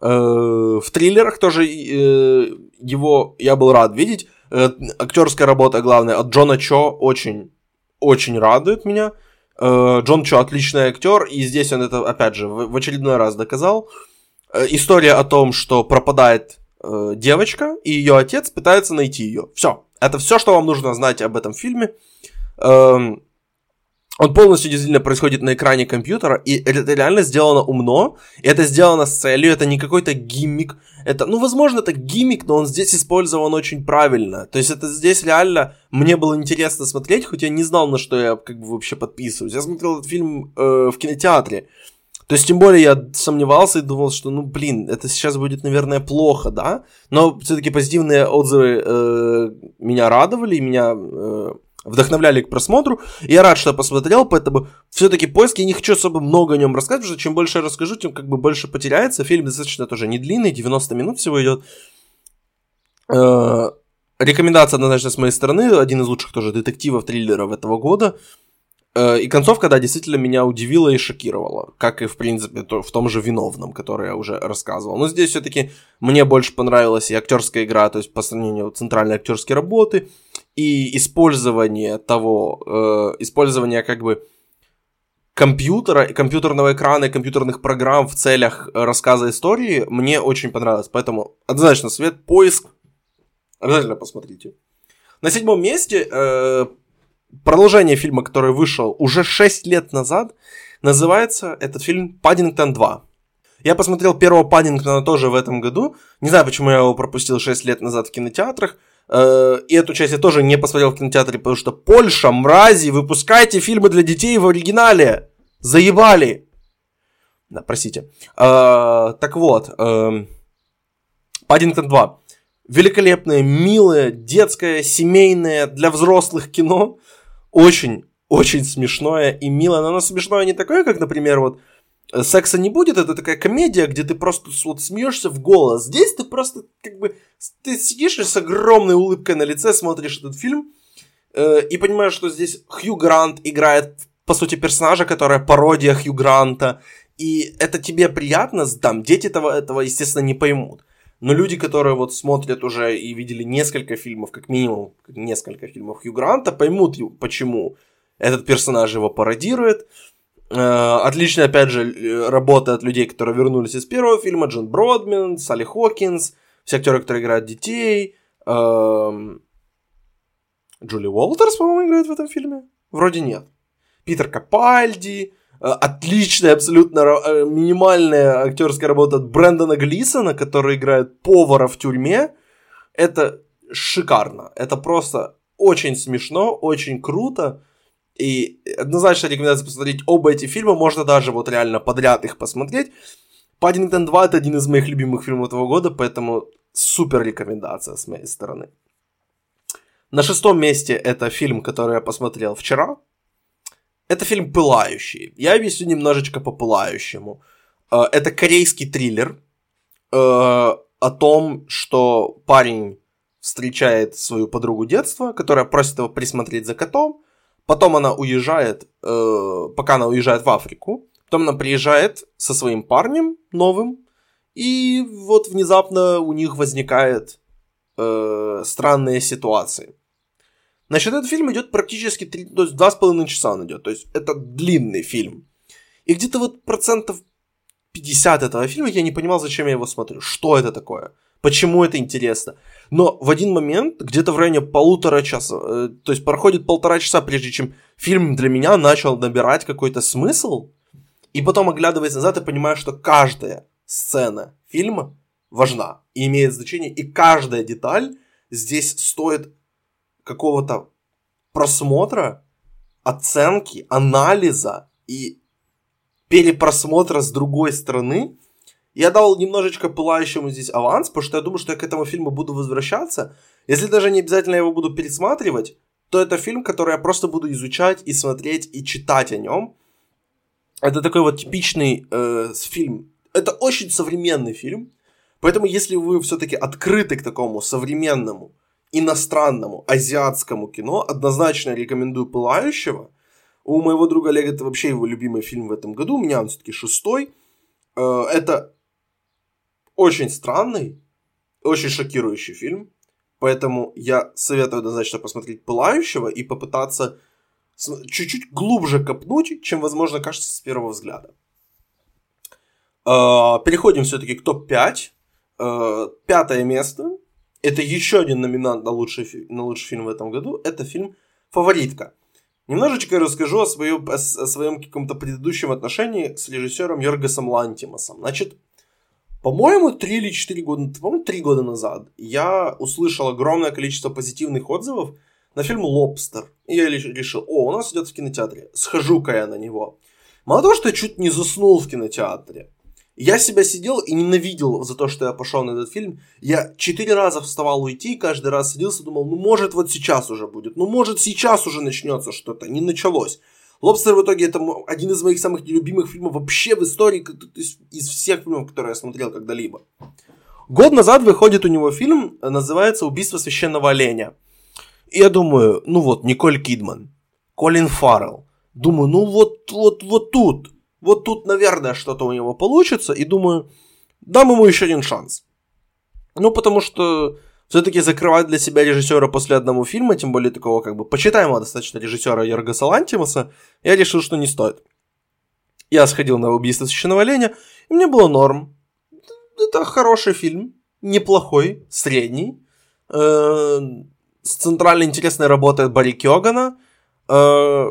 [SPEAKER 1] э, в триллерах тоже э, его я был рад видеть. Э, актерская работа главная от Джона Чо очень, очень радует меня. Э, Джон Чо отличный актер, и здесь он это, опять же, в, в очередной раз доказал. Э, история о том, что пропадает э, девочка, и ее отец пытается найти ее. Все. Это все, что вам нужно знать об этом фильме. Эм, он полностью действительно происходит на экране компьютера, и это реально сделано умно, и это сделано с целью, это не какой-то гиммик, это, ну, возможно, это гиммик, но он здесь использован очень правильно, то есть это здесь реально мне было интересно смотреть, хоть я не знал, на что я как бы вообще подписываюсь, я смотрел этот фильм э, в кинотеатре, то есть, тем более, я сомневался и думал, что, ну, блин, это сейчас будет, наверное, плохо, да? Но все-таки позитивные отзывы э, меня радовали, меня э, вдохновляли к просмотру. Я рад, что я посмотрел, поэтому все-таки поиск, я не хочу особо много о нем рассказывать, потому что чем больше я расскажу, тем как бы больше потеряется. Фильм достаточно тоже не длинный, 90 минут всего идет. Э, рекомендация однозначно с моей стороны, один из лучших тоже детективов, триллеров этого года. Э, и концовка, да, действительно меня удивила и шокировала, как и, в принципе, то, в том же «Виновном», который я уже рассказывал. Но здесь все-таки мне больше понравилась и актерская игра, то есть по сравнению центральной актерской работы, и использование того, э, использование как бы компьютера, компьютерного экрана и компьютерных программ в целях рассказа истории мне очень понравилось. Поэтому однозначно свет, поиск, обязательно посмотрите. На седьмом месте э, продолжение фильма, который вышел уже 6 лет назад, называется этот фильм «Паддингтон 2». Я посмотрел первого Паддингтона тоже в этом году. Не знаю, почему я его пропустил 6 лет назад в кинотеатрах. Э, и эту часть я тоже не посмотрел в кинотеатре, потому что Польша, мрази, выпускайте фильмы для детей в оригинале. Заебали. Да, простите. Э, так вот, э, Паддингтон 2. Великолепное, милое, детское, семейное, для взрослых кино. Очень, очень смешное и милое. Но оно смешное не такое, как, например, вот секса не будет, это такая комедия, где ты просто вот смеешься в голос. Здесь ты просто как бы ты сидишь с огромной улыбкой на лице смотришь этот фильм э, и понимаешь, что здесь Хью Грант играет по сути персонажа, которая пародия Хью Гранта, и это тебе приятно, там дети этого, этого естественно не поймут. Но люди, которые вот смотрят уже и видели несколько фильмов, как минимум несколько фильмов Хью Гранта, поймут, почему этот персонаж его пародирует. Э, отличная, опять же, работа от людей, которые вернулись из первого фильма. Джон Бродмен, Салли Хокинс, все актеры, которые играют детей. Эм, Джули Уолтерс, по-моему, играет в этом фильме. Вроде нет. Питер Капальди. Э, отличная, абсолютно э, минимальная актерская работа от Брэндона Глисона, который играет повара в тюрьме. Это шикарно. Это просто очень смешно, очень круто. И однозначно рекомендация посмотреть оба эти фильма. Можно даже вот реально подряд их посмотреть. Паддингтон 2 это один из моих любимых фильмов этого года, поэтому супер рекомендация с моей стороны. На шестом месте это фильм, который я посмотрел вчера. Это фильм «Пылающий». Я объясню немножечко по «Пылающему». Э, это корейский триллер э, о том, что парень встречает свою подругу детства, которая просит его присмотреть за котом, Потом она уезжает, э, пока она уезжает в Африку. Потом она приезжает со своим парнем новым. И вот внезапно у них возникает странные ситуации. Значит, этот фильм идет практически 3, то есть 2,5 часа он идет. То есть это длинный фильм. И где-то вот процентов 50 этого фильма я не понимал, зачем я его смотрю. Что это такое? Почему это интересно? Но в один момент, где-то в районе полутора часа, э, то есть проходит полтора часа, прежде чем фильм для меня начал набирать какой-то смысл, и потом оглядываясь назад, и понимаю, что каждая сцена фильма важна и имеет значение, и каждая деталь здесь стоит какого-то просмотра, оценки, анализа и перепросмотра с другой стороны, я дал немножечко пылающему здесь аванс, потому что я думаю, что я к этому фильму буду возвращаться. Если даже не обязательно его буду пересматривать, то это фильм, который я просто буду изучать и смотреть и читать о нем. Это такой вот типичный э, фильм. Это очень современный фильм. Поэтому, если вы все-таки открыты к такому современному, иностранному, азиатскому кино, однозначно рекомендую «Пылающего». У моего друга Олега это вообще его любимый фильм в этом году. У меня он все-таки шестой. Э, это очень странный, очень шокирующий фильм. Поэтому я советую однозначно посмотреть «Пылающего» и попытаться чуть-чуть глубже копнуть, чем, возможно, кажется с первого взгляда. А, переходим все-таки к топ-5. А, пятое место. Это еще один номинант на лучший, на лучший фильм в этом году. Это фильм «Фаворитка». Немножечко расскажу о своем, о своем каком-то предыдущем отношении с режиссером Йоргасом Лантимасом. Значит, по-моему, 3 или 4 года, по-моему, 3 года назад я услышал огромное количество позитивных отзывов на фильм «Лобстер». И я решил, о, у нас идет в кинотеатре, схожу-ка я на него. Мало того, что я чуть не заснул в кинотеатре, я себя сидел и ненавидел за то, что я пошел на этот фильм. Я четыре раза вставал уйти, каждый раз садился думал, ну может вот сейчас уже будет, ну может сейчас уже начнется что-то, не началось. Лобстер в итоге это один из моих самых нелюбимых фильмов вообще в истории, из всех фильмов, которые я смотрел когда-либо. Год назад выходит у него фильм, называется «Убийство священного оленя». И я думаю, ну вот, Николь Кидман, Колин Фаррелл. Думаю, ну вот, вот, вот тут, вот тут, наверное, что-то у него получится. И думаю, дам ему еще один шанс. Ну, потому что все-таки закрывать для себя режиссера после одного фильма, тем более такого как бы почитаемого достаточно режиссера Йоргаса Лантимаса, я решил, что не стоит. Я сходил на убийство священного оленя, и мне было норм. Это хороший фильм, неплохой, средний. Э, с центральной интересной работой Барри Кёгана. Э,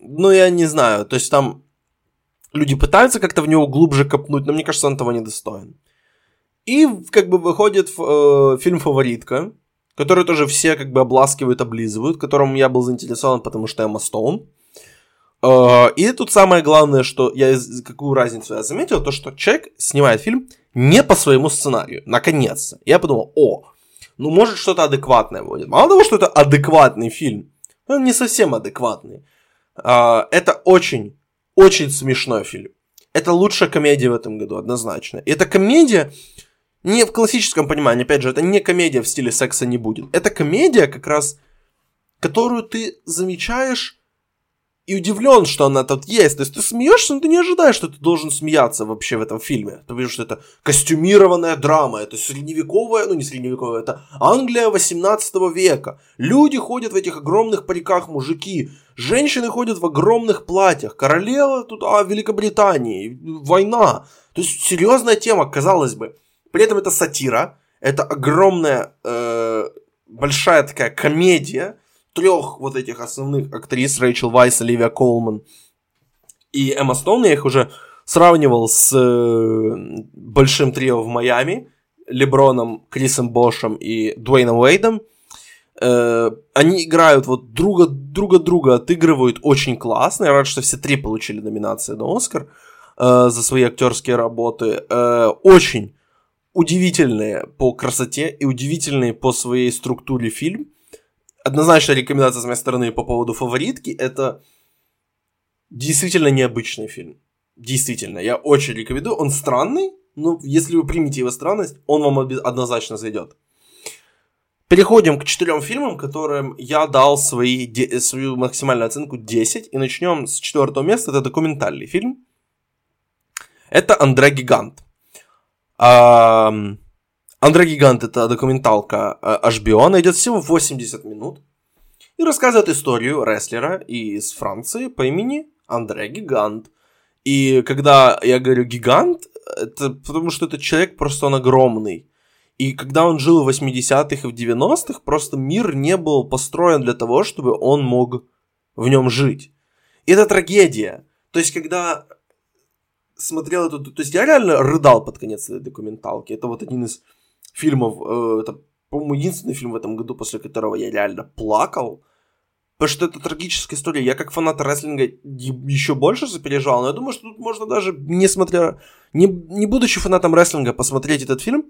[SPEAKER 1] ну, я не знаю, то есть там люди пытаются как-то в него глубже копнуть, но мне кажется, он того не достоин. И как бы выходит э, фильм «Фаворитка», который тоже все как бы обласкивают, облизывают, которым я был заинтересован, потому что Эмма Стоун. Э, и тут самое главное, что я какую разницу я заметил, то что человек снимает фильм не по своему сценарию, наконец-то. Я подумал, о, ну может что-то адекватное будет. Мало того, что это адекватный фильм, он не совсем адекватный. Э, это очень, очень смешной фильм. Это лучшая комедия в этом году, однозначно. И эта комедия, не в классическом понимании, опять же, это не комедия в стиле секса не будет. Это комедия как раз, которую ты замечаешь и удивлен, что она тут есть. То есть ты смеешься, но ты не ожидаешь, что ты должен смеяться вообще в этом фильме. Ты видишь, что это костюмированная драма, это средневековая, ну не средневековая, это Англия 18 века. Люди ходят в этих огромных париках, мужики. Женщины ходят в огромных платьях. Королева тут, а, Великобритании, война. То есть серьезная тема, казалось бы. При этом это сатира, это огромная, э, большая такая комедия, трех вот этих основных актрис, Рэйчел Вайс, Оливия Колман и Эмма Стоун, я их уже сравнивал с э, большим трио в Майами, Леброном, Крисом Бошем и Дуэйном Уэйдом. Э, они играют вот друга друга друга отыгрывают очень классно. Я рад, что все три получили номинации на Оскар э, за свои актерские работы. Очень удивительные по красоте и удивительные по своей структуре фильм однозначная рекомендация с моей стороны по поводу фаворитки. Это действительно необычный фильм. Действительно, я очень рекомендую. Он странный, но если вы примете его странность, он вам однозначно зайдет. Переходим к четырем фильмам, которым я дал свои, свою максимальную оценку 10. И начнем с четвертого места. Это документальный фильм. Это Андре Гигант. Андре Гигант это документалка HBO, она идет всего 80 минут и рассказывает историю рестлера из Франции по имени Андре Гигант. И когда я говорю гигант, это потому что этот человек просто он огромный. И когда он жил в 80-х и в 90-х, просто мир не был построен для того, чтобы он мог в нем жить. И это трагедия. То есть, когда смотрел эту... То есть, я реально рыдал под конец этой документалки. Это вот один из фильмов, э, это, по-моему, единственный фильм в этом году, после которого я реально плакал. Потому что это трагическая история. Я как фанат рестлинга еще больше запереживал, но я думаю, что тут можно даже, не смотря, не, не будучи фанатом рестлинга, посмотреть этот фильм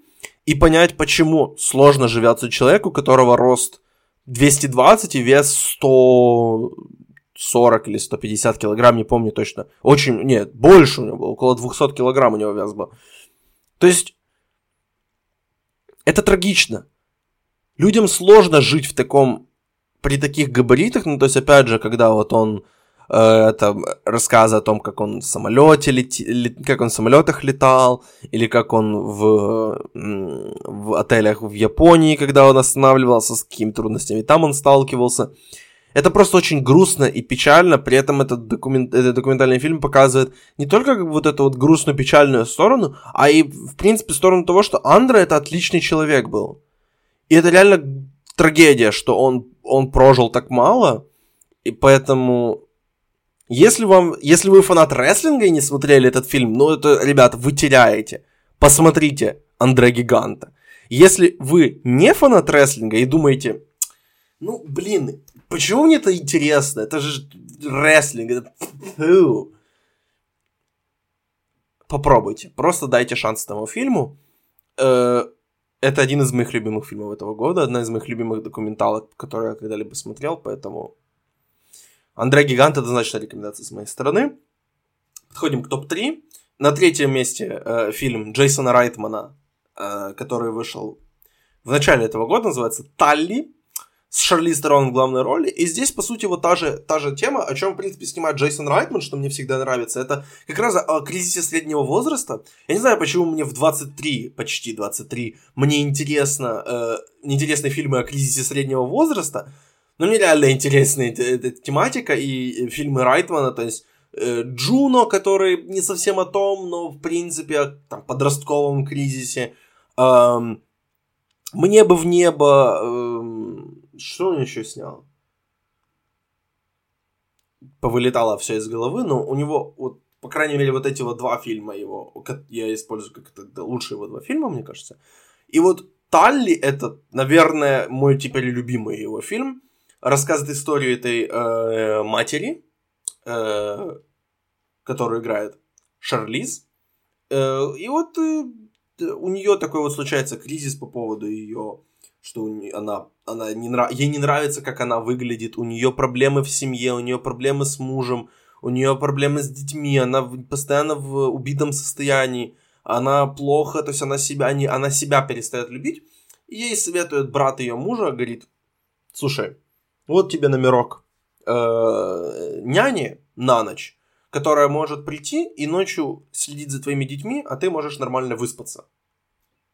[SPEAKER 1] и понять, почему сложно живется человеку, у которого рост 220 и вес 140 или 150 килограмм, не помню точно. Очень, нет, больше у него было, около 200 килограмм у него вес был. То есть это трагично. Людям сложно жить в таком, при таких габаритах, ну, то есть, опять же, когда вот он э, это рассказы о том, как он в самолете лети, как он в самолетах летал, или как он в, в отелях в Японии, когда он останавливался, с какими трудностями там он сталкивался. Это просто очень грустно и печально, при этом этот, документ, этот документальный фильм показывает не только как вот эту вот грустную печальную сторону, а и, в принципе, сторону того, что Андре это отличный человек был. И это реально трагедия, что он, он прожил так мало, и поэтому если, вам, если вы фанат рестлинга и не смотрели этот фильм, ну это, ребята, вы теряете. Посмотрите Андре Гиганта. Если вы не фанат рестлинга и думаете, ну, блин, почему мне это интересно? Это же рестлинг. Фу. Попробуйте. Просто дайте шанс этому фильму. Э, это один из моих любимых фильмов этого года, одна из моих любимых документалок, которые я когда-либо смотрел, поэтому... Андрей Гигант это значит рекомендация с моей стороны. Подходим к топ-3. На третьем месте э, фильм Джейсона Райтмана, э, который вышел в начале этого года, называется «Талли» с Шарли Стерон в главной роли. И здесь, по сути, вот та же, та же тема, о чем, в принципе, снимает Джейсон Райтман, что мне всегда нравится. Это как раз о кризисе среднего возраста. Я не знаю, почему мне в 23, почти 23, мне интересно, э, интересны фильмы о кризисе среднего возраста, но мне реально интересна эта, эта тематика и фильмы Райтмана, то есть э, Джуно, который не совсем о том, но, в принципе, о там, подростковом кризисе. Эм, мне бы в небо... Эм, Что он еще снял? Повылетало все из головы, но у него, вот, по крайней мере, вот эти вот два фильма его, я использую как это лучшие его два фильма, мне кажется. И вот Талли это, наверное, мой теперь любимый его фильм. Рассказывает историю этой э, матери, э, которую играет Шарлиз. Э, и вот э, у нее такой вот случается кризис по поводу ее, что она, она не нрав... ей не нравится, как она выглядит, у нее проблемы в семье, у нее проблемы с мужем, у нее проблемы с детьми, она постоянно в убитом состоянии, она плохо, то есть она себя, не, она себя перестает любить. И ей советует брат ее мужа, говорит, слушай, вот тебе номерок э, няни на ночь, которая может прийти и ночью следить за твоими детьми, а ты можешь нормально выспаться.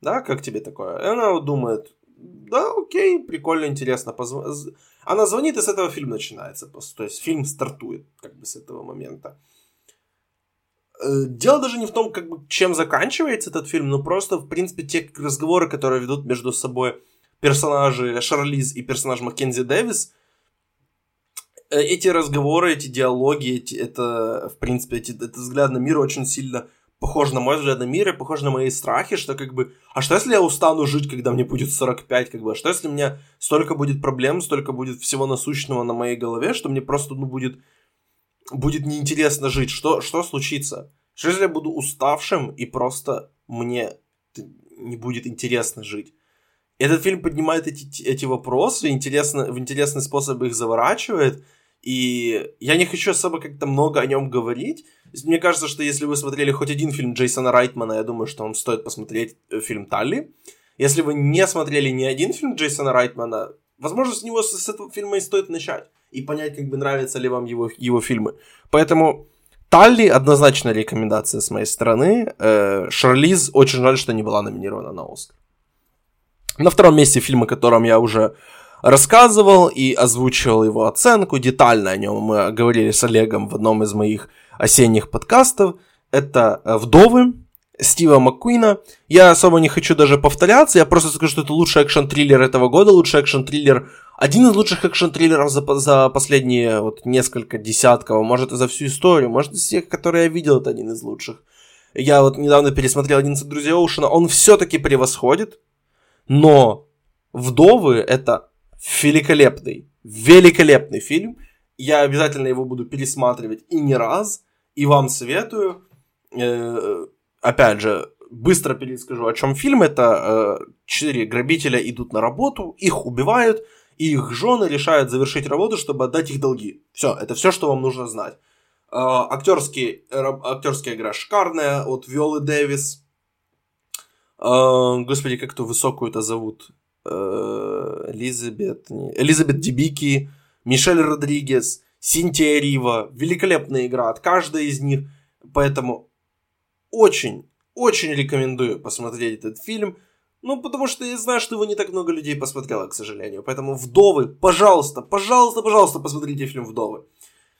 [SPEAKER 1] Да, как тебе такое? И она думает, да, окей, прикольно, интересно. Позв... Она звонит, и с этого фильм начинается. То есть фильм стартует как бы с этого момента. Э, дело даже не в том, как бы, чем заканчивается этот фильм, но просто, в принципе, те разговоры, которые ведут между собой персонажи Шарлиз и персонаж Маккензи Дэвис, Э, эти разговоры, эти диалоги, эти, это, в принципе, эти, этот взгляд на мир очень сильно похож на мой взгляд на мир и похож на мои страхи, что как бы, а что если я устану жить, когда мне будет 45, как бы, а что если у меня столько будет проблем, столько будет всего насущного на моей голове, что мне просто, ну, будет, будет неинтересно жить, что, что случится? Что если я буду уставшим и просто мне не будет интересно жить? Этот фильм поднимает эти, эти вопросы, интересно, в интересный способ их заворачивает, и я не хочу особо как-то много о нем говорить. Мне кажется, что если вы смотрели хоть один фильм Джейсона Райтмана, я думаю, что вам стоит посмотреть э, фильм Талли. Если вы не смотрели ни один фильм Джейсона Райтмана, возможно, с него, с этого фильма и стоит начать. И понять, как бы нравятся ли вам его, его фильмы. Поэтому Талли однозначно рекомендация с моей стороны. Э, Шарлиз очень жаль, что не была номинирована на Оскар. На втором месте фильм, о котором я уже рассказывал и озвучивал его оценку, детально о нем мы говорили с Олегом в одном из моих осенних подкастов. Это «Вдовы» Стива Маккуина. Я особо не хочу даже повторяться, я просто скажу, что это лучший экшн-триллер этого года, лучший экшн-триллер, один из лучших экшн-триллеров за, за последние вот несколько десятков, может и за всю историю, может из всех, которые я видел, это один из лучших. Я вот недавно пересмотрел «11 друзей Оушена», он все-таки превосходит, но «Вдовы» — это великолепный, великолепный фильм. Я обязательно его буду пересматривать и не раз. И вам советую. Э, опять же, быстро перескажу, о чем фильм. Это э, четыре грабителя идут на работу, их убивают, и их жены решают завершить работу, чтобы отдать их долги. Все, это все, что вам нужно знать. Э, актерский, актерская игра шикарная от Виолы Дэвис. Господи, как ту высокую-то зовут? Э, Элизабет, Элизабет Дебики, Мишель Родригес, Синтия Рива. Великолепная игра от каждой из них. Поэтому очень, очень рекомендую посмотреть этот фильм. Ну, потому что я знаю, что его не так много людей посмотрело, к сожалению. Поэтому «Вдовы», пожалуйста, пожалуйста, пожалуйста, посмотрите фильм «Вдовы».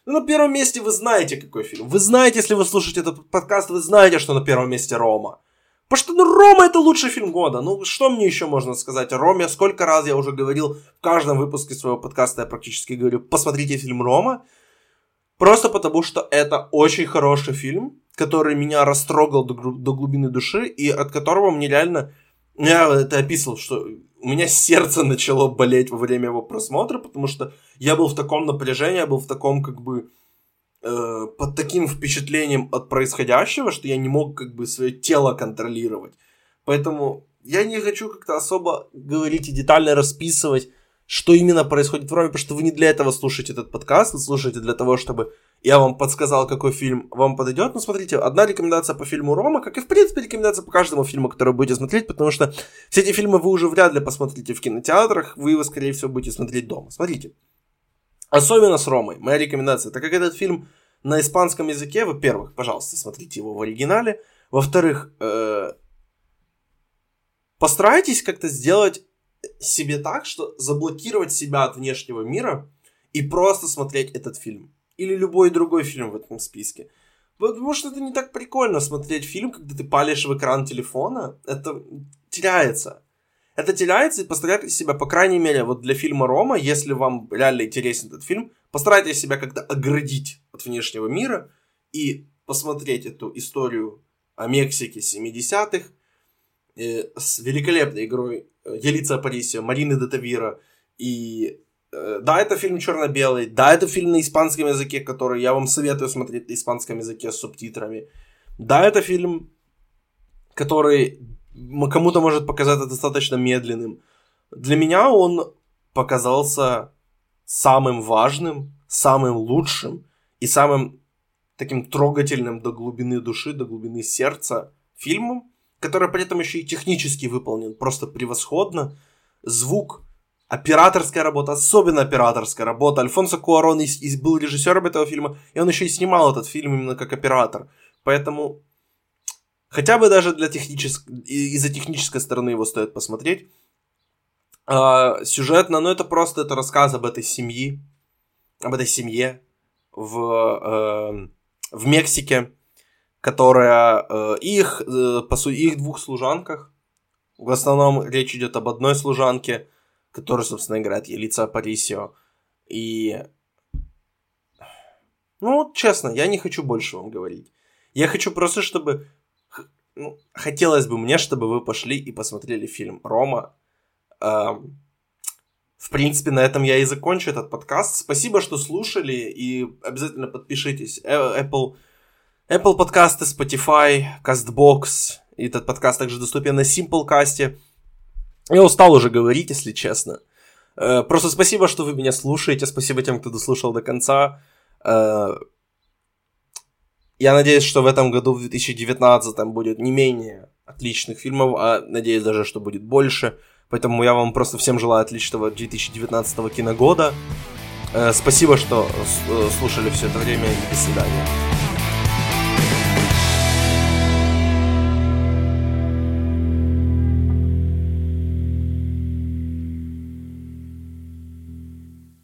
[SPEAKER 1] Ну, на первом месте вы знаете, какой фильм. Вы знаете, если вы слушаете этот подкаст, вы знаете, что на первом месте «Рома». Потому что ну, Рома это лучший фильм года. Ну, что мне еще можно сказать о Роме? Сколько раз я уже говорил в каждом выпуске своего подкаста, я практически говорю, посмотрите фильм Рома. Просто потому, что это очень хороший фильм, который меня растрогал до, до глубины души, и от которого мне реально... Я это описывал, что у меня сердце начало болеть во время его просмотра, потому что я был в таком напряжении, я был в таком как бы э, под таким впечатлением от происходящего, что я не мог как бы свое тело контролировать. Поэтому я не хочу как-то особо говорить и детально расписывать, что именно происходит в Роме, потому что вы не для этого слушаете этот подкаст, вы слушаете для того, чтобы я вам подсказал, какой фильм вам подойдет. Ну, смотрите, одна рекомендация по фильму Рома, как и, в принципе, рекомендация по каждому фильму, который будете смотреть, потому что все эти фильмы вы уже вряд ли посмотрите в кинотеатрах, вы его, скорее всего, будете смотреть дома. Смотрите, Особенно с Ромой. Моя рекомендация, так как этот фильм на испанском языке, во-первых, пожалуйста, смотрите его в оригинале. Во-вторых, э, постарайтесь как-то сделать себе так, что заблокировать себя от внешнего мира и просто смотреть этот фильм. Или любой другой фильм в этом списке. Потому что это не так прикольно смотреть фильм, когда ты палишь в экран телефона. Это теряется. Это теряется, и постарайтесь себя, по крайней мере, вот для фильма «Рома», если вам реально интересен этот фильм, постарайтесь себя как-то оградить от внешнего мира и посмотреть эту историю о Мексике 70-х э, с великолепной игрой э, Елица Апарисио, Марины Детавира и э, да, это фильм черно-белый, да, это фильм на испанском языке, который я вам советую смотреть на испанском языке с субтитрами. Да, это фильм, который кому-то может показаться достаточно медленным. Для меня он показался самым важным, самым лучшим и самым таким трогательным до глубины души, до глубины сердца фильмом, который при этом еще и технически выполнен просто превосходно. Звук, операторская работа, особенно операторская работа. Альфонсо Куарон и, и был режиссером этого фильма, и он еще и снимал этот фильм именно как оператор. Поэтому хотя бы даже для технической, из-за технической стороны его стоит посмотреть. А, сюжетно, ну это просто это рассказ об этой семье, об этой семье в, э, в Мексике, которая э, их, э, по сути, их двух служанках. В основном речь идет об одной служанке, которая, собственно, играет Елица Апарисио. И... Ну, честно, я не хочу больше вам говорить. Я хочу просто, чтобы... Ну, хотелось бы мне, чтобы вы пошли и посмотрели фильм «Рома». Эм... В принципе, на этом я и закончу этот подкаст. Спасибо, что слушали, и обязательно подпишитесь. Э, Apple, Apple подкасты, Spotify, CastBox. И этот подкаст также доступен на Simplecast. Я устал уже говорить, если честно. Э, просто спасибо, что вы меня слушаете. Спасибо тем, кто дослушал до конца. Э, я надеюсь, что в этом году, в 2019, будет не менее отличных фильмов, а надеюсь даже, что будет больше. Поэтому я вам просто всем желаю отличного 2019 киногода. Э, спасибо, что слушали все это время и до свидания.